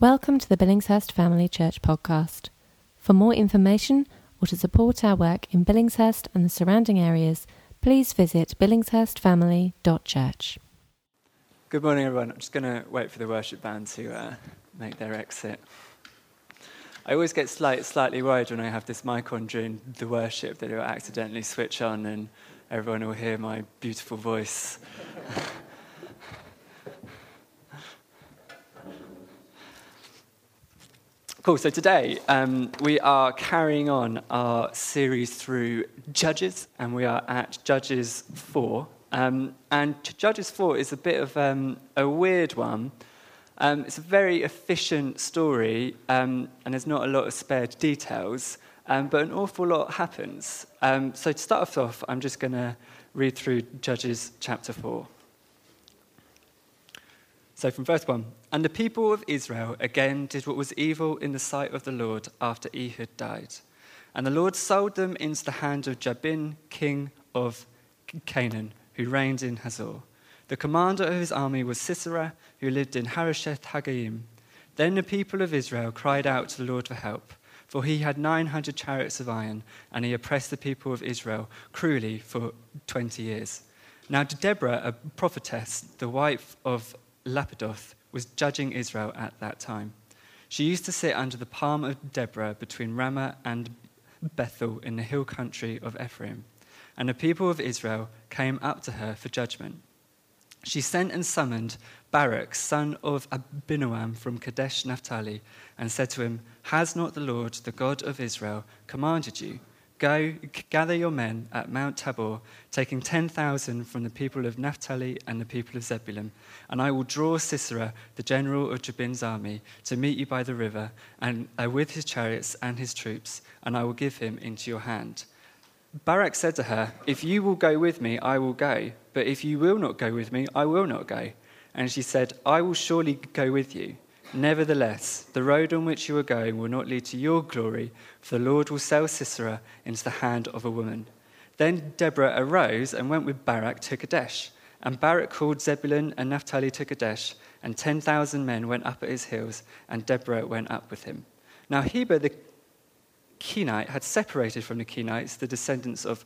Welcome to the Billingshurst Family Church podcast. For more information or to support our work in Billingshurst and the surrounding areas, please visit billingshurstfamily.church. Good morning, everyone. I'm just going to wait for the worship band to uh, make their exit. I always get slight, slightly worried when I have this mic on during the worship that it will accidentally switch on and everyone will hear my beautiful voice. Cool. So today um, we are carrying on our series through Judges, and we are at Judges 4. Um, and Judges 4 is a bit of um, a weird one. Um, it's a very efficient story, um, and there's not a lot of spared details, um, but an awful lot happens. so to start us off, I'm just going to read through Judges chapter 4. So from verse 1 And the people of Israel again did what was evil in the sight of the Lord after Ehud died. And the Lord sold them into the hand of Jabin, king of Canaan, who reigned in Hazor. The commander of his army was Sisera, who lived in Harosheth Hagoyim. Then the people of Israel cried out to the Lord for help, for he had 900 chariots of iron, and he oppressed the people of Israel cruelly for 20 years. Now, Deborah, a prophetess, the wife of Lapidoth was judging Israel at that time. She used to sit under the palm of Deborah between Ramah and Bethel in the hill country of Ephraim. And the people of Israel came up to her for judgment. She sent and summoned Barak, son of Abinoam from Kadesh Naphtali, and said to him, Has not the Lord, the God of Israel, commanded you? Go, gather your men at Mount Tabor, taking 10,000 from the people of Naphtali and the people of Zebulun, and I will draw Sisera, the general of Jabin's army, to meet you by the river, and uh, with his chariots and his troops, and I will give him into your hand. Barak said to her, If you will go with me, I will go, but if you will not go with me, I will not go. And she said, I will surely go with you. Nevertheless, the road on which you are going will not lead to your glory, for the Lord will sell Sisera into the hand of a woman. Then Deborah arose and went with Barak to Kadesh. And Barak called Zebulun and Naphtali to Kadesh, and 10,000 men went up at his heels, and Deborah went up with him. Now Heber the Kenite had separated from the Kenites, the descendants of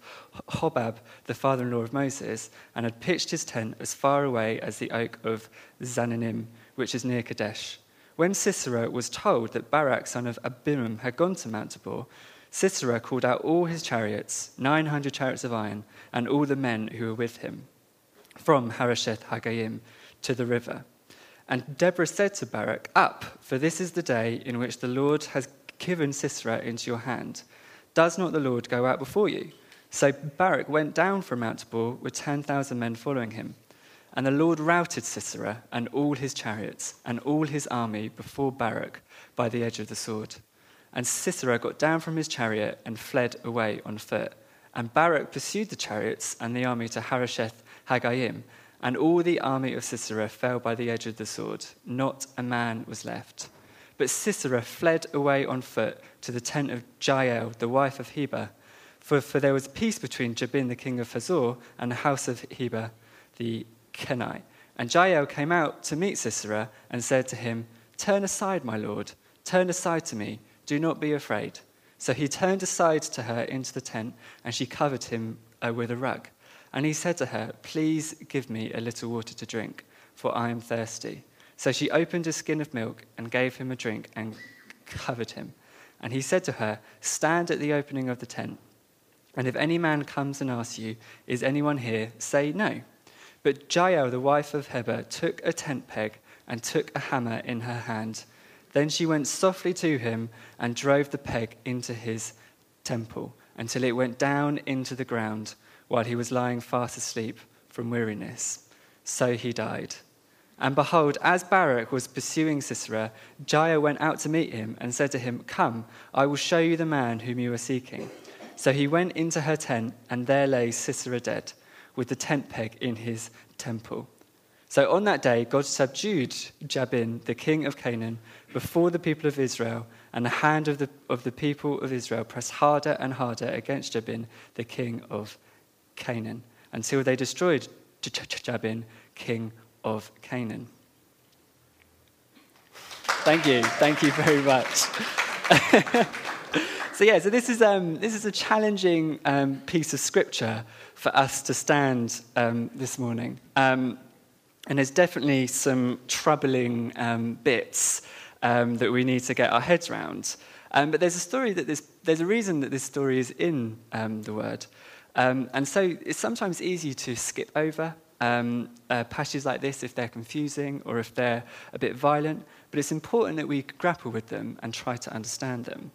Hobab, the father in law of Moses, and had pitched his tent as far away as the oak of Zaanannim, which is near Kadesh. When Sisera was told that Barak, son of Abiram, had gone to Mount Tabor, Sisera called out all his chariots, 900 chariots of iron, and all the men who were with him, from Harosheth Hagoyim to the river. And Deborah said to Barak, Up, for this is the day in which the Lord has given Sisera into your hand. Does not the Lord go out before you? So Barak went down from Mount Tabor with 10,000 men following him. And the Lord routed Sisera and all his chariots and all his army before Barak by the edge of the sword. And Sisera got down from his chariot and fled away on foot. And Barak pursued the chariots and the army to Harosheth Hagoyim. And all the army of Sisera fell by the edge of the sword. Not a man was left. But Sisera fled away on foot to the tent of Jael, the wife of Heber. For, for there was peace between Jabin, the king of Hazor, and the house of Heber, the Kenite. And Jael came out to meet Sisera and said to him, Turn aside, my lord, turn aside to me, do not be afraid. So he turned aside to her into the tent, and she covered him uh, with a rug. And he said to her, Please give me a little water to drink, for I am thirsty. So she opened a skin of milk and gave him a drink and covered him. And he said to her, Stand at the opening of the tent. And if any man comes and asks you, Is anyone here? say no. But Jael, the wife of Heber, took a tent peg and took a hammer in her hand. Then she went softly to him and drove the peg into his temple until it went down into the ground while he was lying fast asleep from weariness. So he died. And behold, as Barak was pursuing Sisera, Jael went out to meet him and said to him, Come, I will show you the man whom you are seeking. So he went into her tent, and there lay Sisera dead with the tent peg in his temple. So on that day, God subdued Jabin, the king of Canaan, before the people of Israel, and the hand of the, of the people of Israel pressed harder and harder against Jabin, the king of Canaan, until they destroyed Jabin, king of Canaan. Thank you. Thank you very much. so yeah, so this is um, this is a challenging um, piece of scripture for us to stand um, this morning, um, and there's definitely some troubling um, bits um, that we need to get our heads around. but there's a story that this, there's a reason that this story is in the Word, and so it's sometimes easy to skip over um, uh, passages like this if they're confusing or if they're a bit violent, but it's important that we grapple with them and try to understand them.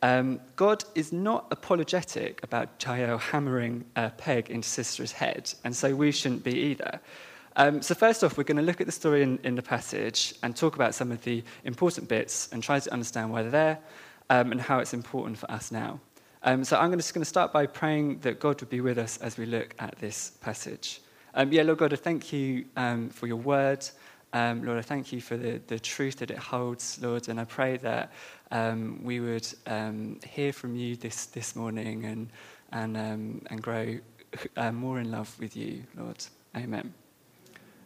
Um, God is not apologetic about Jael hammering a peg into Sisera's head, and so we shouldn't be either. Um, so, first off, we're going to look at the story in, in, the passage and talk about some of the important bits and try to understand why they're there um, and how it's important for us now. Um, so, I'm just going to start by praying that God would be with us as we look at this passage. Um, yeah, Lord God, I thank you um, for your word. Um, Lord, I thank you for the, the truth that it holds, Lord, and I pray that um, we would um, hear from you this, this morning and, and, um, and grow uh, more in love with you, Lord. Amen.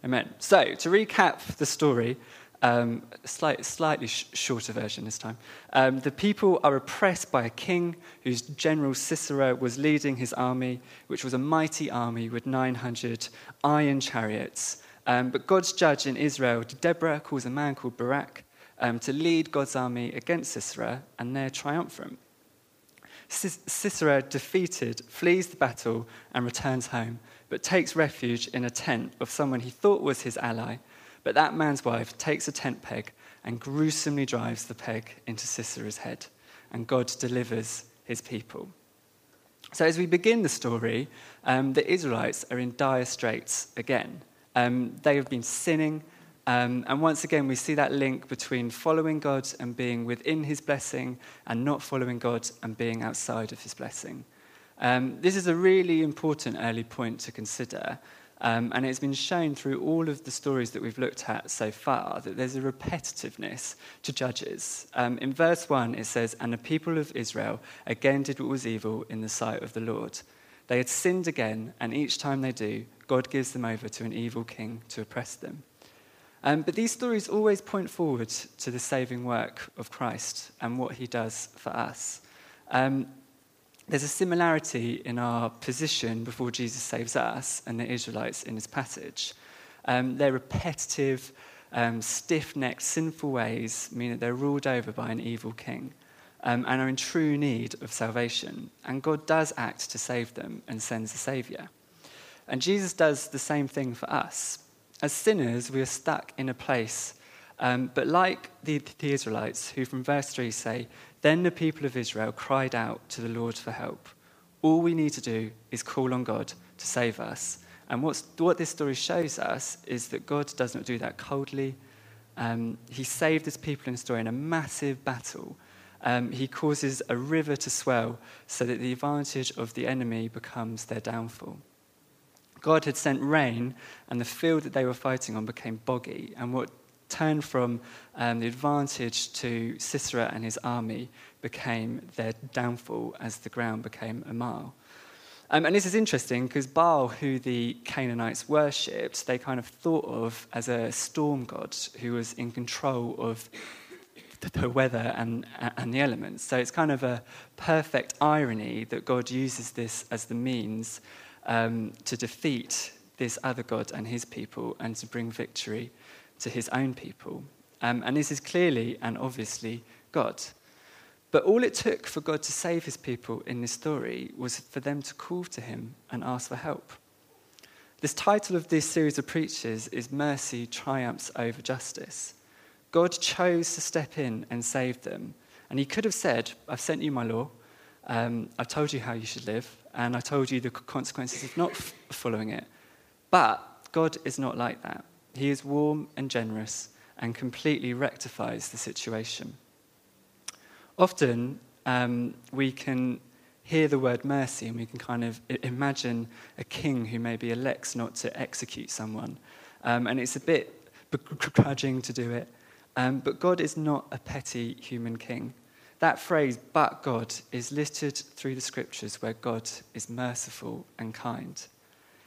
Amen. So, to recap the story, um, slight, slightly sh- shorter version this time. Um, the people are oppressed by a king whose general Sisera was leading his army, which was a mighty army with 900 iron chariots. Um, but God's judge in Israel, Deborah, calls a man called Barak um, to lead God's army against Sisera, and they're triumphant. Sisera, defeated, flees the battle and returns home, but takes refuge in a tent of someone he thought was his ally but that man's wife takes a tent peg and gruesomely drives the peg into Sisera's head, and God delivers his people. So, as we begin the story, um, the Israelites are in dire straits again. Um, they have been sinning, um, and once again, we see that link between following God and being within his blessing, and not following God and being outside of his blessing. Um, this is a really important early point to consider um, and it's been shown through all of the stories that we've looked at so far that there's a repetitiveness to Judges. Um, in verse 1, it says, And the people of Israel again did what was evil in the sight of the Lord. They had sinned again, and each time they do, God gives them over to an evil king to oppress them. Um, but these stories always point forward to the saving work of Christ and what he does for us. Um, there's a similarity in our position before Jesus saves us and the Israelites in this passage. Um, their repetitive, um, stiff necked, sinful ways mean that they're ruled over by an evil king um, and are in true need of salvation. And God does act to save them and sends a Saviour. And Jesus does the same thing for us. As sinners, we are stuck in a place, um, but like the, the Israelites, who from verse 3 say, then the people of Israel cried out to the Lord for help. All we need to do is call on God to save us. And what this story shows us is that God does not do that coldly. Um, he saved his people in the story in a massive battle. Um, he causes a river to swell so that the advantage of the enemy becomes their downfall. God had sent rain, and the field that they were fighting on became boggy. And what turned from um, the advantage to Sisera and his army became their downfall as the ground became a mile. Um, and this is interesting because Baal, who the Canaanites worshipped, they kind of thought of as a storm god who was in control of the weather and, and the elements. So it's kind of a perfect irony that God uses this as the means um, to defeat this other God and his people and to bring victory to his own people. Um, and this is clearly and obviously God. But all it took for God to save his people in this story was for them to call to him and ask for help. This title of this series of preachers is Mercy Triumphs Over Justice. God chose to step in and save them. And he could have said, I've sent you my law, um, I've told you how you should live, and I told you the consequences of not f- following it. But God is not like that. He is warm and generous and completely rectifies the situation. Often, um, we can hear the word mercy and we can kind of imagine a king who maybe elects not to execute someone. Um, and it's a bit begrudging to do it. Um, but God is not a petty human king. That phrase, but God, is littered through the scriptures where God is merciful and kind.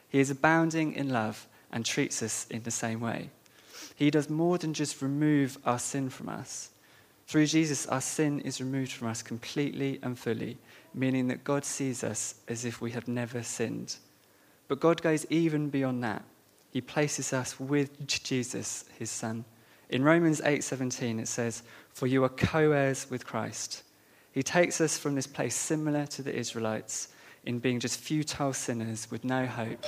He is abounding in love and treats us in the same way. He does more than just remove our sin from us. Through Jesus, our sin is removed from us completely and fully, meaning that God sees us as if we have never sinned. But God goes even beyond that. He places us with Jesus, his son. In Romans 8:17 it says, "For you are co-heirs with Christ." He takes us from this place similar to the Israelites in being just futile sinners with no hope.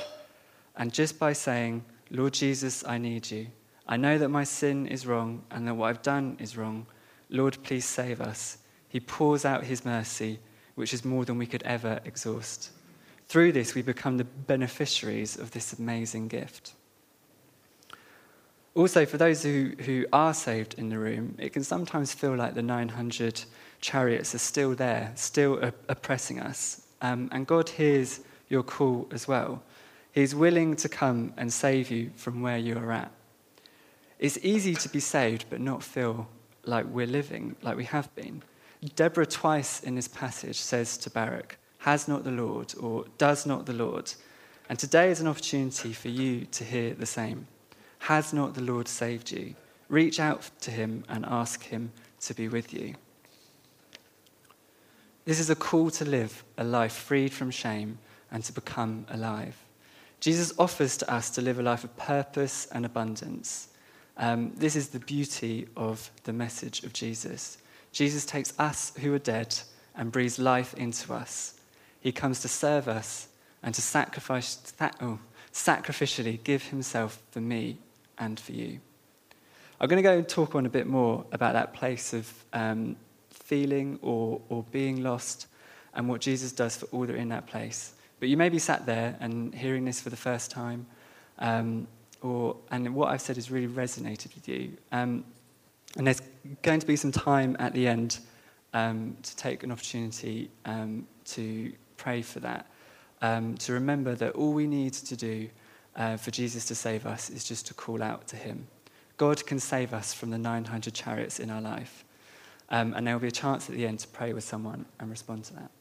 And just by saying, "Lord Jesus, I need you. I know that my sin is wrong and that what I've done is wrong. Lord, please save us." He pours out his mercy, which is more than we could ever exhaust. Through this, we become the beneficiaries of this amazing gift. Also, for those who, who are saved in the room, it can sometimes feel like the 900 chariots are still there, still oppressing us. Um, and God hears your call as well. He's willing to come and save you from where you are at. It's easy to be saved but not feel like we're living like we have been. Deborah, twice in this passage, says to Barak, Has not the Lord, or does not the Lord? And today is an opportunity for you to hear the same. Has not the Lord saved you? Reach out to him and ask him to be with you. This is a call to live a life freed from shame and to become alive. Jesus offers to us to live a life of purpose and abundance. Um, this is the beauty of the message of Jesus. Jesus takes us who are dead and breathes life into us. He comes to serve us and to sacrifice, oh, sacrificially give himself for me and for you. I'm going to go and talk on a bit more about that place of um, feeling or, or being lost and what Jesus does for all that are in that place. But you may be sat there and hearing this for the first time, um, or, and what I've said has really resonated with you. Um, and there's going to be some time at the end um, to take an opportunity um, to pray for that, um, to remember that all we need to do uh, for Jesus to save us is just to call out to him. God can save us from the 900 chariots in our life. Um, and there will be a chance at the end to pray with someone and respond to that.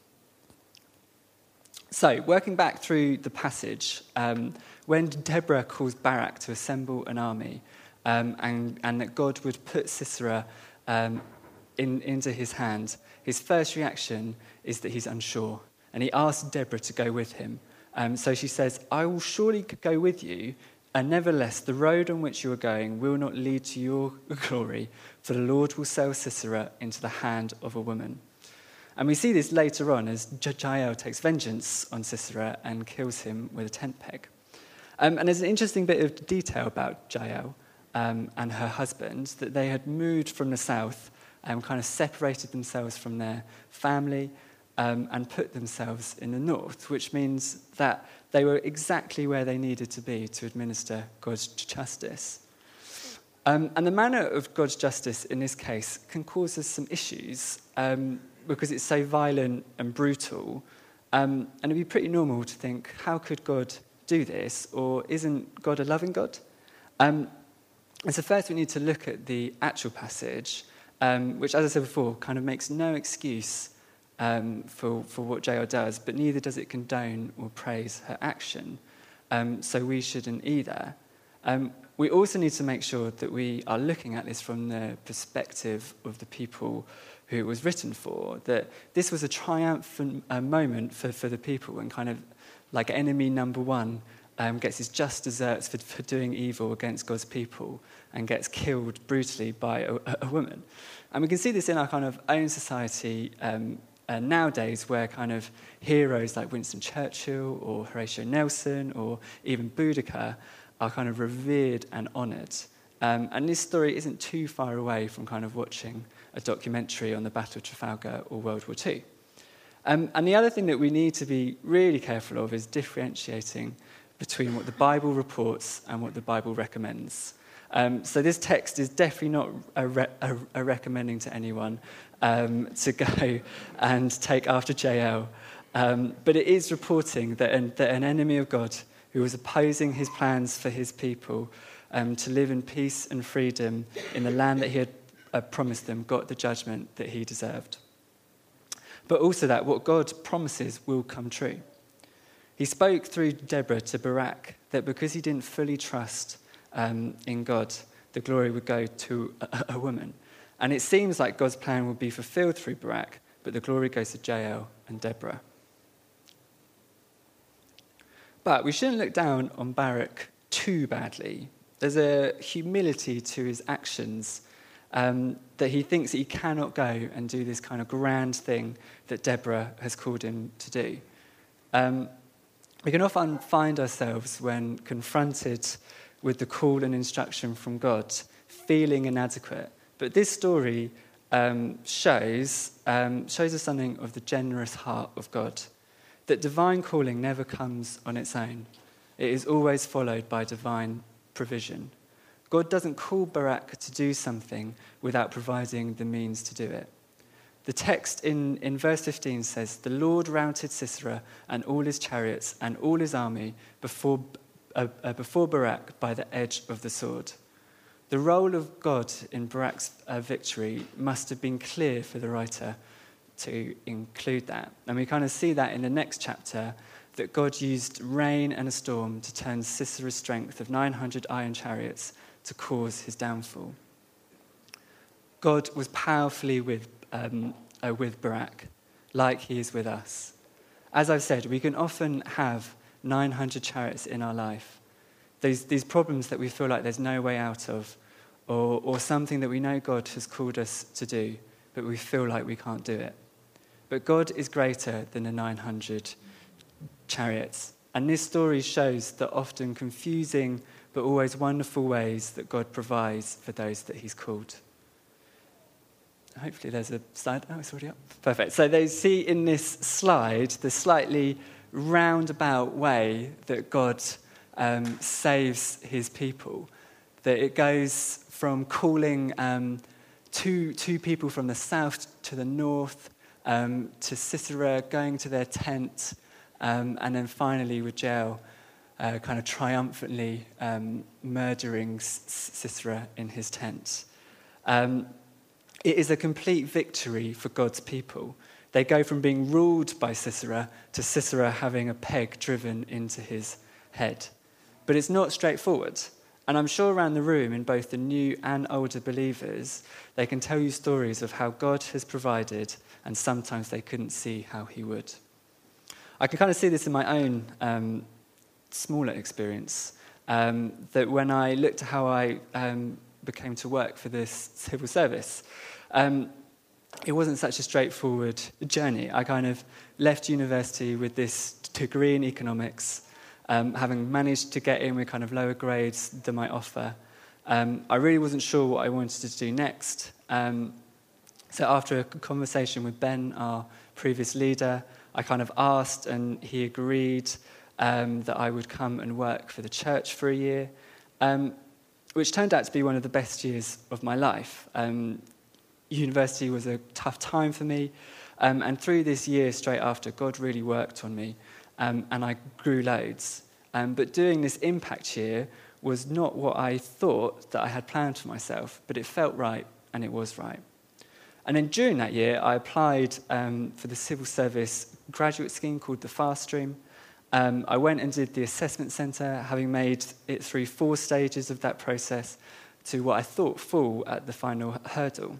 So, working back through the passage, um, when Deborah calls Barak to assemble an army um, and, and, that God would put Sisera um, in, into his hand, his first reaction is that he's unsure. And he asks Deborah to go with him. Um, so she says, I will surely go with you, and nevertheless, the road on which you are going will not lead to your glory, for the Lord will sell Sisera into the hand of a woman. And we see this later on as Jael takes vengeance on Sisera and kills him with a tent peg. Um, and there's an interesting bit of detail about Jael um, and her husband that they had moved from the south and kind of separated themselves from their family um, and put themselves in the north, which means that they were exactly where they needed to be to administer God's justice. Um, and the manner of God's justice in this case can cause us some issues um, because it's so violent and brutal. Um, and it'd be pretty normal to think, how could God do this? Or isn't God a loving God? Um, and so, first, we need to look at the actual passage, um, which, as I said before, kind of makes no excuse um, for, for what Jael does, but neither does it condone or praise her action. Um, so we shouldn't either. Um, we also need to make sure that we are looking at this from the perspective of the people who it was written for, that this was a triumphant uh, moment for, for the people and kind of like enemy number one um, gets his just desserts for, for doing evil against God's people and gets killed brutally by a, a woman. And we can see this in our kind of own society um, uh, nowadays where kind of heroes like Winston Churchill or Horatio Nelson or even Boudicca are kind of revered and honoured. Um, and this story isn't too far away from kind of watching a documentary on the Battle of Trafalgar or World War II. Um, and the other thing that we need to be really careful of is differentiating between what the Bible reports and what the Bible recommends. Um, so this text is definitely not a, re- a, a recommending to anyone um, to go and take after Jael. Um, but it is reporting that an, that an, enemy of God who was opposing his plans for his people um, to live in peace and freedom in the land that he had uh, promised them got the judgment that he deserved. But also that what God promises will come true. He spoke through Deborah to Barak that because he didn't fully trust um, in God, the glory would go to a, a woman. And it seems like God's plan will be fulfilled through Barak, but the glory goes to Jael and Deborah. But we shouldn't look down on Barak too badly. There's a humility to his actions um, that he thinks that he cannot go and do this kind of grand thing that Deborah has called him to do. Um, we can often find ourselves, when confronted with the call and instruction from God, feeling inadequate. But this story um, shows, um, shows us something of the generous heart of God. That divine calling never comes on its own, it is always followed by divine provision. God doesn't call Barak to do something without providing the means to do it. The text in, in verse 15 says, The Lord routed Sisera and all his chariots and all his army before, uh, uh, before Barak by the edge of the sword. The role of God in Barak's uh, victory must have been clear for the writer to include that. And we kind of see that in the next chapter that God used rain and a storm to turn Sisera's strength of 900 iron chariots to cause his downfall. God was powerfully with, um, uh, with Barak, like he is with us. As I've said, we can often have 900 chariots in our life. These, these problems that we feel like there's no way out of, or, or something that we know God has called us to do, but we feel like we can't do it. But God is greater than the 900 chariots. And this story shows the often confusing but always wonderful ways that God provides for those that He's called. Hopefully, there's a slide. Oh, it's already up. Perfect. So, they see in this slide the slightly roundabout way that God um, saves His people. That it goes from calling um, two, two people from the south to the north, um, to Sisera going to their tent, um, and then finally with Jael uh, kind of triumphantly um, murdering Sisera in his tent. Um, it is a complete victory for God's people. They go from being ruled by Sisera to Sisera having a peg driven into his head. But it's not straightforward. And I'm sure around the room, in both the new and older believers, they can tell you stories of how God has provided, and sometimes they couldn't see how He would. I can kind of see this in my own um, smaller experience. Um, that when I looked at how I um, became to work for this civil service, um, it wasn't such a straightforward journey. I kind of left university with this degree in economics, um, having managed to get in with kind of lower grades than my offer. Um, I really wasn't sure what I wanted to do next. Um, so after a conversation with Ben, our previous leader, I kind of asked, and he agreed um, that I would come and work for the church for a year, um, which turned out to be one of the best years of my life. Um, university was a tough time for me, and through this year straight after, God really worked on me, um, and I grew loads. Um, but doing this impact year was not what I thought that I had planned for myself, but it felt right, and it was right. And then during that year, I applied for the civil service graduate scheme called the Fast Stream. Um, I went and did the assessment centre, having made it through four stages of that process to what I thought full at the final hurdle.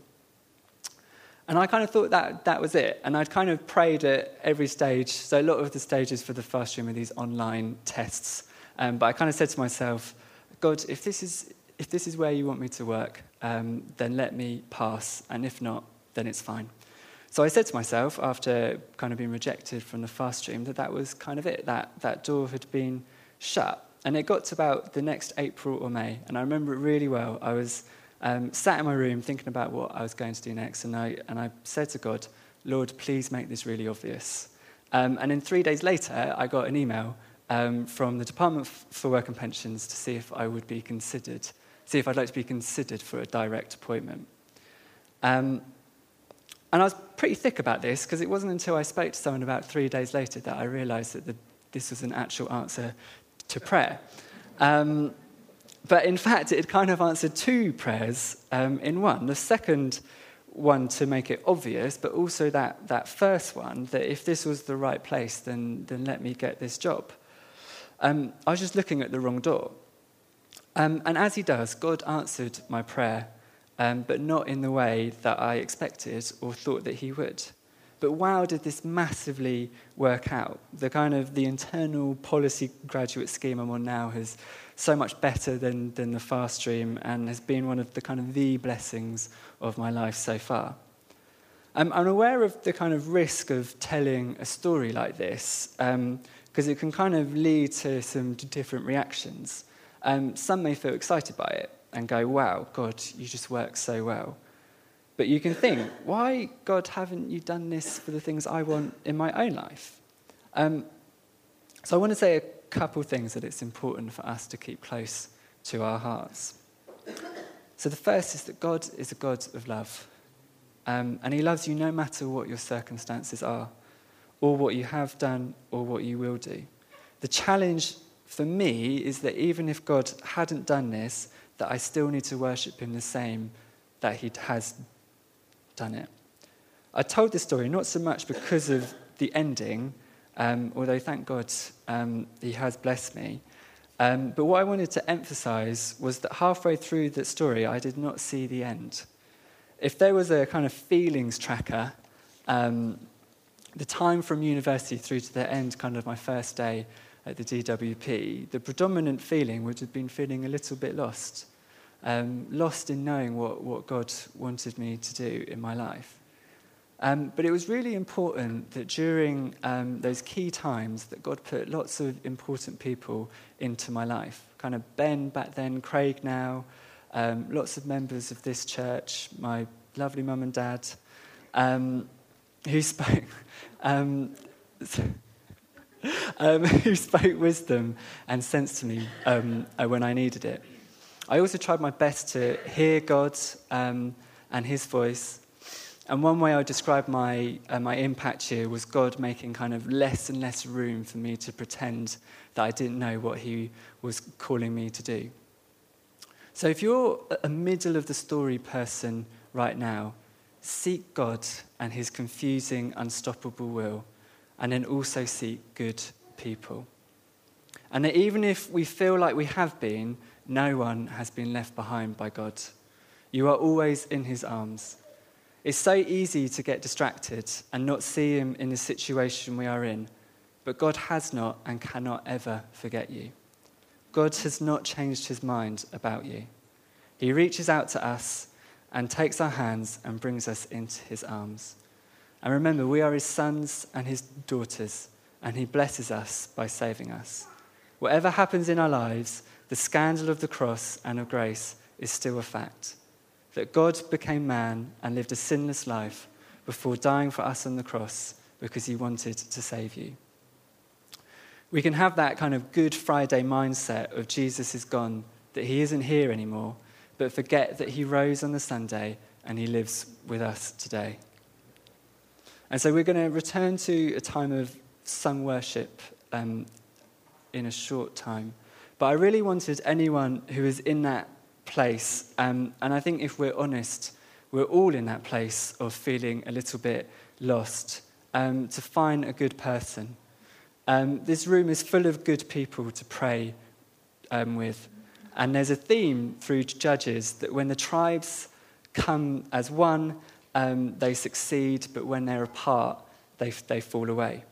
And I kind of thought that that was it. And I'd kind of prayed at every stage. So a lot of the stages for the fast stream are these online tests. Um, but I kind of said to myself, God, if this is, if this is where you want me to work, um, then let me pass. And if not, then it's fine. So I said to myself, after kind of being rejected from the fast stream, that that was kind of it, that, that door had been shut. And it got to about the next April or May, and I remember it really well. I was um, sat in my room thinking about what I was going to do next, and I, and I said to God, Lord, please make this really obvious. Um, and then three days later, I got an email um, from the Department for Work and Pensions to see if I would be considered, see if I'd like to be considered for a direct appointment. Um, and I was pretty thick about this because it wasn't until I spoke to someone about three days later that I realized that the, this was an actual answer to prayer. Um, but in fact, it kind of answered two prayers um, in one. The second one to make it obvious, but also that, that first one, that if this was the right place, then, then let me get this job. Um, I was just looking at the wrong door. Um, and as he does, God answered my prayer, um, but not in the way that I expected or thought that he would. But wow, did this massively work out? The kind of the internal policy graduate scheme I'm on now is so much better than, than the fast stream and has been one of the kind of the blessings of my life so far. Um, I'm aware of the kind of risk of telling a story like this because um, it can kind of lead to some different reactions. Um, some may feel excited by it and go, wow, God, you just work so well. But you can think, why, God, haven't you done this for the things I want in my own life? Um, so I want to say a couple things that it's important for us to keep close to our hearts. So the first is that God is a God of love. Um, and he loves you no matter what your circumstances are, or what you have done, or what you will do. The challenge for me is that even if God hadn't done this, that I still need to worship him the same that he has done it. I told this story not so much because of the ending, um, although thank God um, he has blessed me. Um, but what I wanted to emphasize was that halfway through the story, I did not see the end. If there was a kind of feelings tracker, um, the time from university through to the end, kind of my first day at the DWP, the predominant feeling would have been feeling a little bit lost um, lost in knowing what, what God wanted me to do in my life. Um, but it was really important that during um, those key times that God put lots of important people into my life. Kind of Ben back then, Craig now, um, lots of members of this church, my lovely mum and dad, um, who spoke, um, who spoke wisdom and sense to me uh, when I needed it. I also tried my best to hear God um, and His voice. And one way I described my, uh, my impact year was God making kind of less and less room for me to pretend that I didn't know what He was calling me to do. So if you're a middle of the story person right now, seek God and His confusing, unstoppable will, and then also seek good people. And that even if we feel like we have been, no one has been left behind by God. You are always in his arms. It's so easy to get distracted and not see him in the situation we are in, but God has not and cannot ever forget you. God has not changed his mind about you. He reaches out to us and takes our hands and brings us into his arms. And remember, we are his sons and his daughters, and he blesses us by saving us. Whatever happens in our lives, the scandal of the cross and of grace is still a fact. That God became man and lived a sinless life before dying for us on the cross because he wanted to save you. We can have that kind of Good Friday mindset of Jesus is gone, that he isn't here anymore, but forget that he rose on the Sunday and he lives with us today. And so we're going to return to a time of sung worship um, in a short time. But I really wanted anyone who is in that place, um, and I think if we're honest, we're all in that place of feeling a little bit lost, um, to find a good person. Um, this room is full of good people to pray um, with. And there's a theme through Judges that when the tribes come as one, um, they succeed, but when they're apart, they, they fall away.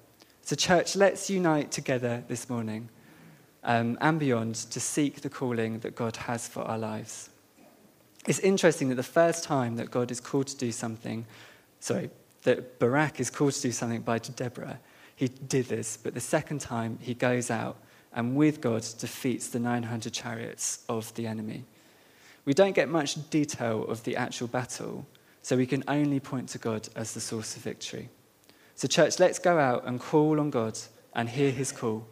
So, church, let's unite together this morning um, and beyond to seek the calling that God has for our lives. It's interesting that the first time that God is called to do something, sorry, that Barak is called to do something by Deborah, he did this, but the second time he goes out and with God defeats the 900 chariots of the enemy. We don't get much detail of the actual battle, so we can only point to God as the source of victory. So, church, let's go out and call on God and hear his call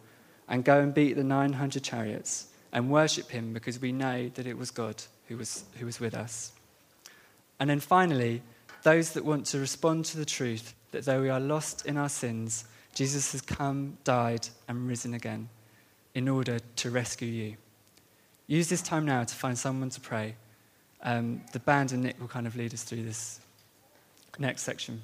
and go and beat the 900 chariots and worship him because we know that it was God who was, who was with us. And then finally, those that want to respond to the truth that though we are lost in our sins, Jesus has come, died, and risen again in order to rescue you. Use this time now to find someone to pray. Um, the band and Nick will kind of lead us through this next section.